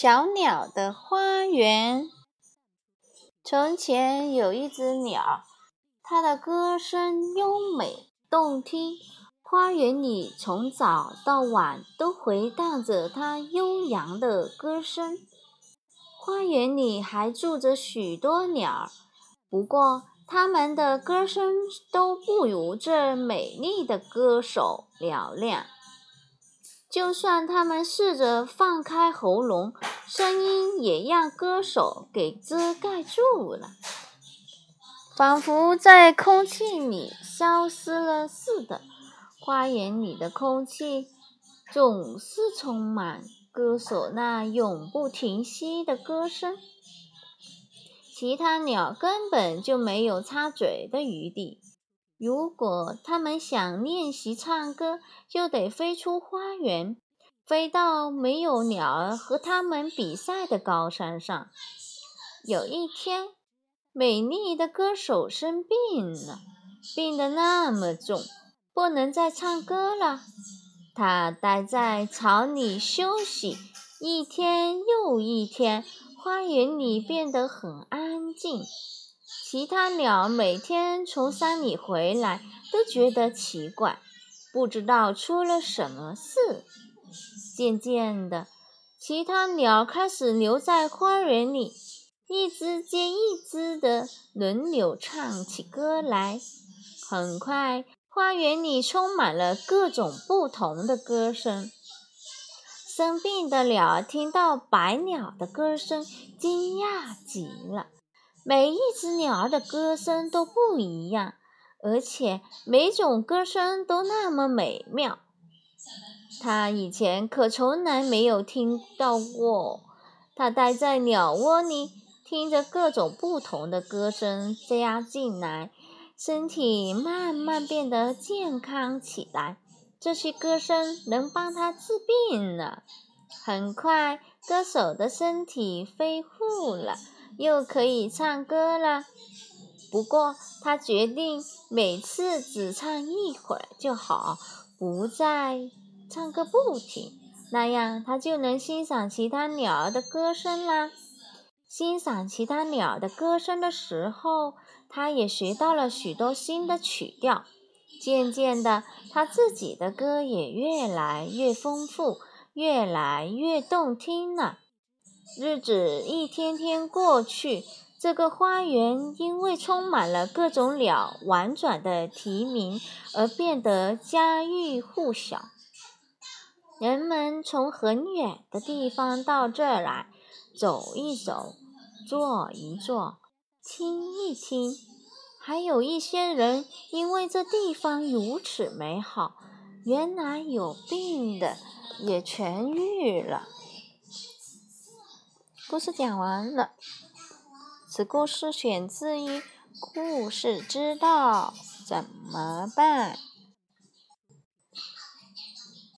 小鸟的花园。从前有一只鸟，它的歌声优美动听，花园里从早到晚都回荡着它悠扬的歌声。花园里还住着许多鸟，不过它们的歌声都不如这美丽的歌手嘹亮。就算他们试着放开喉咙，声音也让歌手给遮盖住了，仿佛在空气里消失了似的。花园里的空气总是充满歌手那永不停息的歌声，其他鸟根本就没有插嘴的余地。如果他们想练习唱歌，就得飞出花园，飞到没有鸟儿和它们比赛的高山上。有一天，美丽的歌手生病了，病得那么重，不能再唱歌了。他待在草里休息，一天又一天，花园里变得很安静。其他鸟每天从山里回来，都觉得奇怪，不知道出了什么事。渐渐的，其他鸟开始留在花园里，一只接一只的轮流唱起歌来。很快，花园里充满了各种不同的歌声。生病的鸟听到白鸟的歌声，惊讶极了。每一只鸟儿的歌声都不一样，而且每种歌声都那么美妙。他以前可从来没有听到过。他待在鸟窝里，听着各种不同的歌声加进来，身体慢慢变得健康起来。这些歌声能帮他治病了。很快，歌手的身体恢复了。又可以唱歌了。不过，他决定每次只唱一会儿就好，不再唱个不停。那样，他就能欣赏其他鸟儿的歌声啦。欣赏其他鸟儿的歌声的时候，他也学到了许多新的曲调。渐渐的，他自己的歌也越来越丰富，越来越动听了。日子一天天过去，这个花园因为充满了各种鸟婉转的啼鸣而变得家喻户晓。人们从很远的地方到这儿来，走一走，坐一坐，听一听。还有一些人因为这地方如此美好，原来有病的也痊愈了。故事讲完了。此故事选自于《故事知道怎么办》。